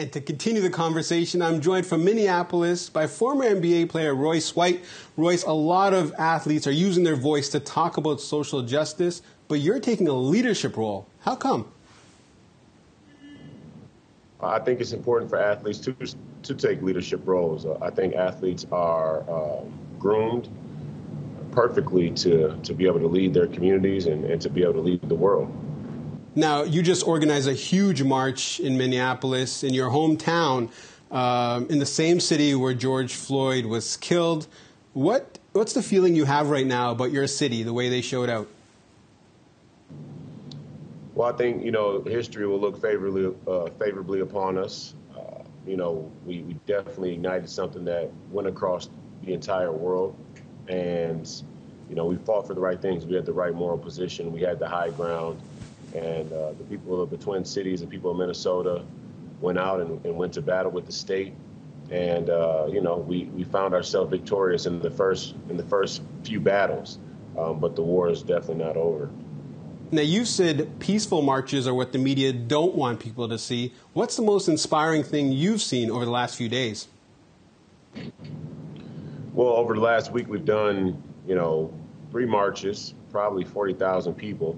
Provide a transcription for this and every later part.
And to continue the conversation, I'm joined from Minneapolis by former NBA player Royce White. Royce, a lot of athletes are using their voice to talk about social justice, but you're taking a leadership role. How come? I think it's important for athletes to to take leadership roles. I think athletes are uh, groomed perfectly to to be able to lead their communities and, and to be able to lead the world. Now, you just organized a huge march in Minneapolis, in your hometown, um, in the same city where George Floyd was killed. What, what's the feeling you have right now about your city, the way they showed out? Well, I think you know history will look favorably uh, favorably upon us. Uh, you know, we, we definitely ignited something that went across the entire world, and you know we fought for the right things. We had the right moral position. We had the high ground, and uh, the people of the Twin Cities and people of Minnesota went out and, and went to battle with the state. And uh, you know, we, we found ourselves victorious in the first in the first few battles, um, but the war is definitely not over. Now, you said peaceful marches are what the media don't want people to see. What's the most inspiring thing you've seen over the last few days? Well, over the last week, we've done, you know, three marches, probably 40,000 people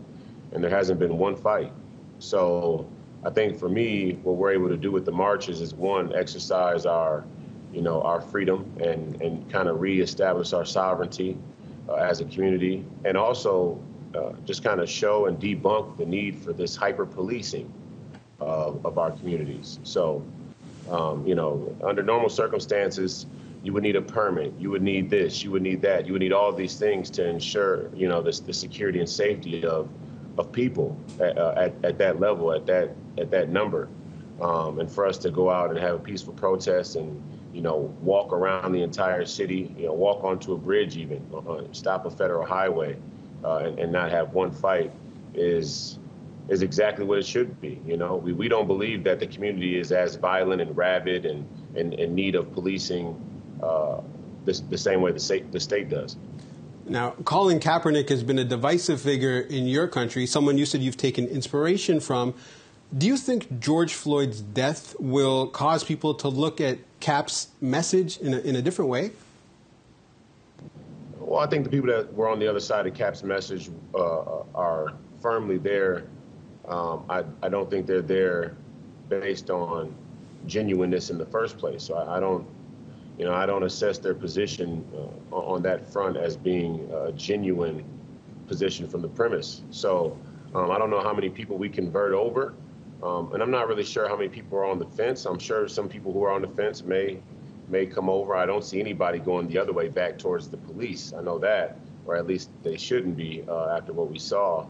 and there hasn't been one fight. So I think for me, what we're able to do with the marches is one, exercise our, you know, our freedom and, and kind of reestablish our sovereignty uh, as a community, and also uh, just kind of show and debunk the need for this hyper policing uh, of our communities. So, um, you know, under normal circumstances, you would need a permit, you would need this, you would need that, you would need all these things to ensure, you know, this, the security and safety of of people at, uh, at, at, that level, at that at that number, um, and for us to go out and have a peaceful protest and you know walk around the entire city, you know walk onto a bridge even, uh, stop a federal highway, uh, and, and, not have one fight is is exactly what it should be. You know, we, we don't believe that the community is as violent and rabid and in need of policing uh, the, the same way the state the state does. Now, Colin Kaepernick has been a divisive figure in your country, someone you said you've taken inspiration from. Do you think George Floyd's death will cause people to look at Cap's message in a, in a different way? Well, I think the people that were on the other side of Cap's message uh, are firmly there. Um, I, I don't think they're there based on genuineness in the first place. So I, I don't you know, I don't assess their position uh, on that front as being a genuine position from the premise. So um, I don't know how many people we convert over. Um, and I'm not really sure how many people are on the fence. I'm sure some people who are on the fence may may come over. I don't see anybody going the other way back towards the police. I know that, or at least they shouldn't be uh, after what we saw.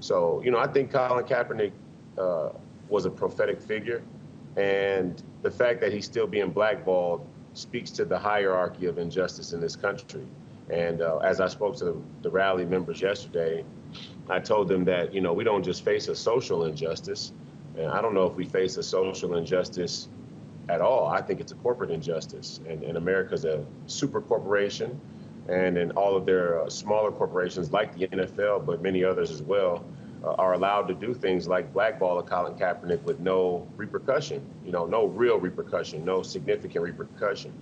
So, you know, I think Colin Kaepernick uh, was a prophetic figure. And the fact that he's still being blackballed speaks to the hierarchy of injustice in this country. And uh, as I spoke to the rally members yesterday, I told them that, you know, we don't just face a social injustice. And I don't know if we face a social injustice at all. I think it's a corporate injustice. And, and America's a super corporation. And in all of their uh, smaller corporations like the NFL, but many others as well, are allowed to do things like blackball a Colin Kaepernick with no repercussion, you know, no real repercussion, no significant repercussion.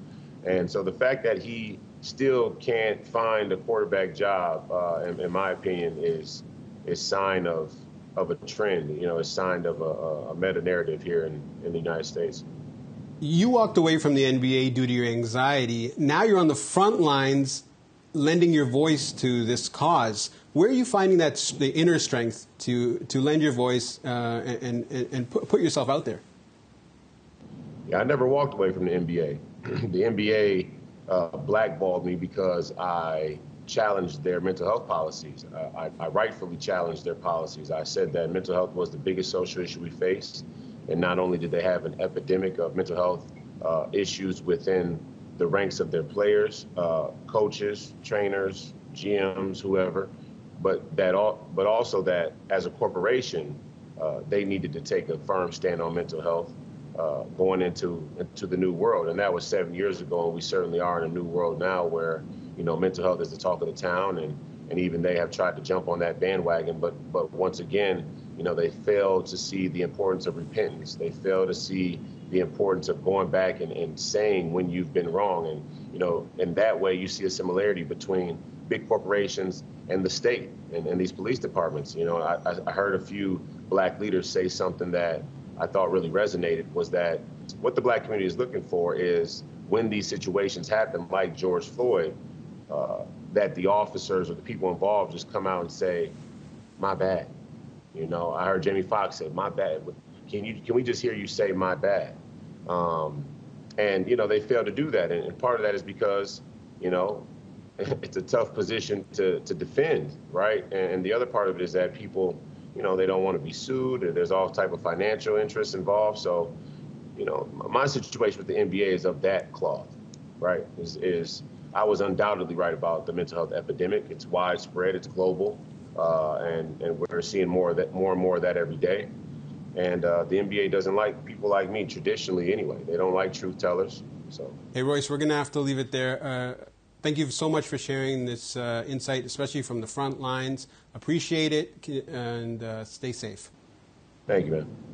And so the fact that he still can't find a quarterback job, uh, in, in, my opinion, is is sign of of a trend. You know, a sign of a, a meta narrative here in, in the United States. You walked away from the NBA due to your anxiety. Now you're on the front lines, lending your voice to this cause. Where are you finding that the inner strength to to lend your voice uh, and, and and put, yourself out there? Yeah, I never walked away from the NBA. the NBA uh, blackballed me because I challenged their mental health policies. Uh, I, I, rightfully challenged their policies. I said that mental health was the biggest social issue we face, and not only did they have an epidemic of mental health uh, issues within the ranks of their players, uh, coaches, trainers, GMs, whoever but that all, but also that as a corporation, uh, they needed to take a firm stand on mental health uh, going into into the new world, and that was seven years ago, and we certainly are in a new world now where you know mental health is the talk of the town, and and even they have tried to jump on that bandwagon, but but once again, you know they fail to see the importance of repentance. They fail to see the importance of going back and, and saying when you've been wrong. And, you know, in that way, you see a similarity between big corporations and the state and, and these police departments. You know, I, I heard a few black leaders say something that I thought really resonated was that what the black community is looking for is when these situations happen, like George Floyd, uh, that the officers or the people involved just come out and say, "My bad." You know, I heard Jamie Foxx say, "My bad." Can you can we just hear you say "My bad"? Um, and you know they fail to do that, and, and part of that is because you know it's a tough position to to defend, right? And, and the other part of it is that people, you know, they don't want to be sued, or there's all type of financial interests involved. So, you know, my situation with the NBA is of that cloth, right? Is is I was undoubtedly right about the mental health epidemic. It's widespread, it's global, uh, and and we're seeing more of that, more and more of that every day. And uh, the NBA doesn't like people like me traditionally anyway. They don't like truth tellers. So. Hey Royce, we're gonna have to leave it there. Uh, thank you so much for sharing this uh, insight, especially from the front lines. Appreciate it, and uh, stay safe. Thank you, man.